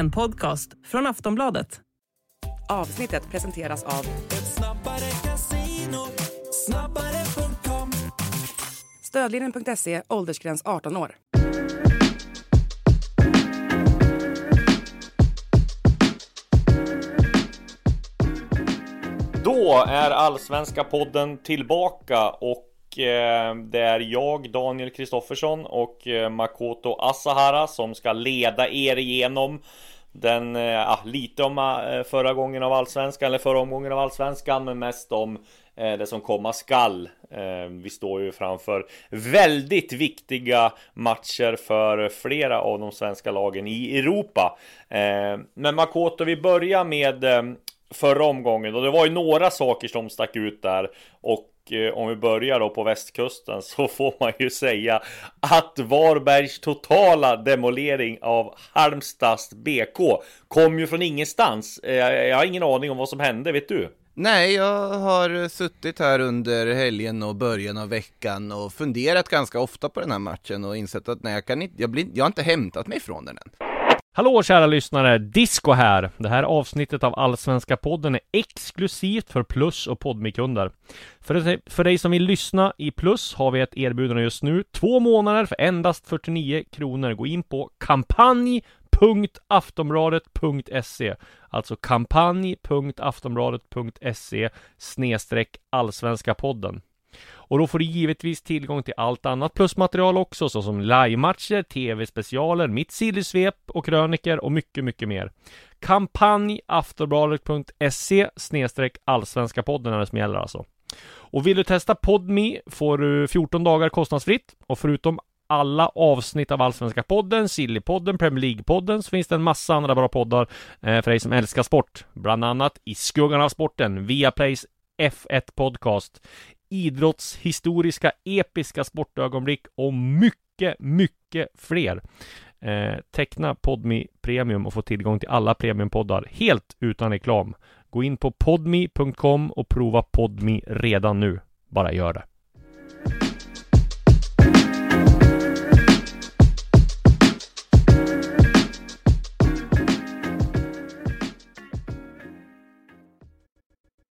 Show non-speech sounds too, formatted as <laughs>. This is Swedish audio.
en podcast från Aftonbladet. Avsnittet presenteras av Stödlinjen.se, åldersgräns 18 år. Då är Allsvenska podden tillbaka och Eh, det är jag, Daniel Kristoffersson och eh, Makoto Asahara som ska leda er igenom den, ja, lite om förra gången av Allsvenskan eller förra omgången av Allsvenskan men mest om det som komma skall. Vi står ju framför väldigt viktiga matcher för flera av de svenska lagen i Europa. Men Makoto, vi börjar med förra omgången och det var ju några saker som stack ut där och eh, om vi börjar då på västkusten så <laughs> får man ju säga att Varbergs totala demolering av Halmstads BK kom ju från ingenstans. Eh, jag har ingen aning om vad som hände, vet du? Nej, jag har suttit här under helgen och början av veckan och funderat ganska ofta på den här matchen och insett att nej, jag kan inte, jag, blir, jag har inte hämtat mig från den än. Hallå kära lyssnare! Disco här! Det här avsnittet av Allsvenska podden är exklusivt för Plus och Podmikunder. För, för dig som vill lyssna i Plus har vi ett erbjudande just nu. Två månader för endast 49 kronor. Gå in på kampanj.aftonbladet.se Alltså kampanj.aftonbladet.se snedstreck Allsvenska podden. Och då får du givetvis tillgång till allt annat plusmaterial också, såsom livematcher, tv-specialer, mitt sillysvep och kröniker och mycket, mycket mer. Kampanj aftonbladet.se snedstreck allsvenska podden är det som gäller alltså. Och vill du testa Podme får du 14 dagar kostnadsfritt och förutom alla avsnitt av Allsvenska podden, Sillypodden, Premier League-podden så finns det en massa andra bra poddar eh, för dig som älskar sport. Bland annat I skuggan av sporten, Viaplays F1 Podcast, idrottshistoriska episka sportögonblick och mycket, mycket fler. Eh, teckna Podmi Premium och få tillgång till alla premiumpoddar helt utan reklam. Gå in på podmi.com och prova Podmi redan nu. Bara gör det.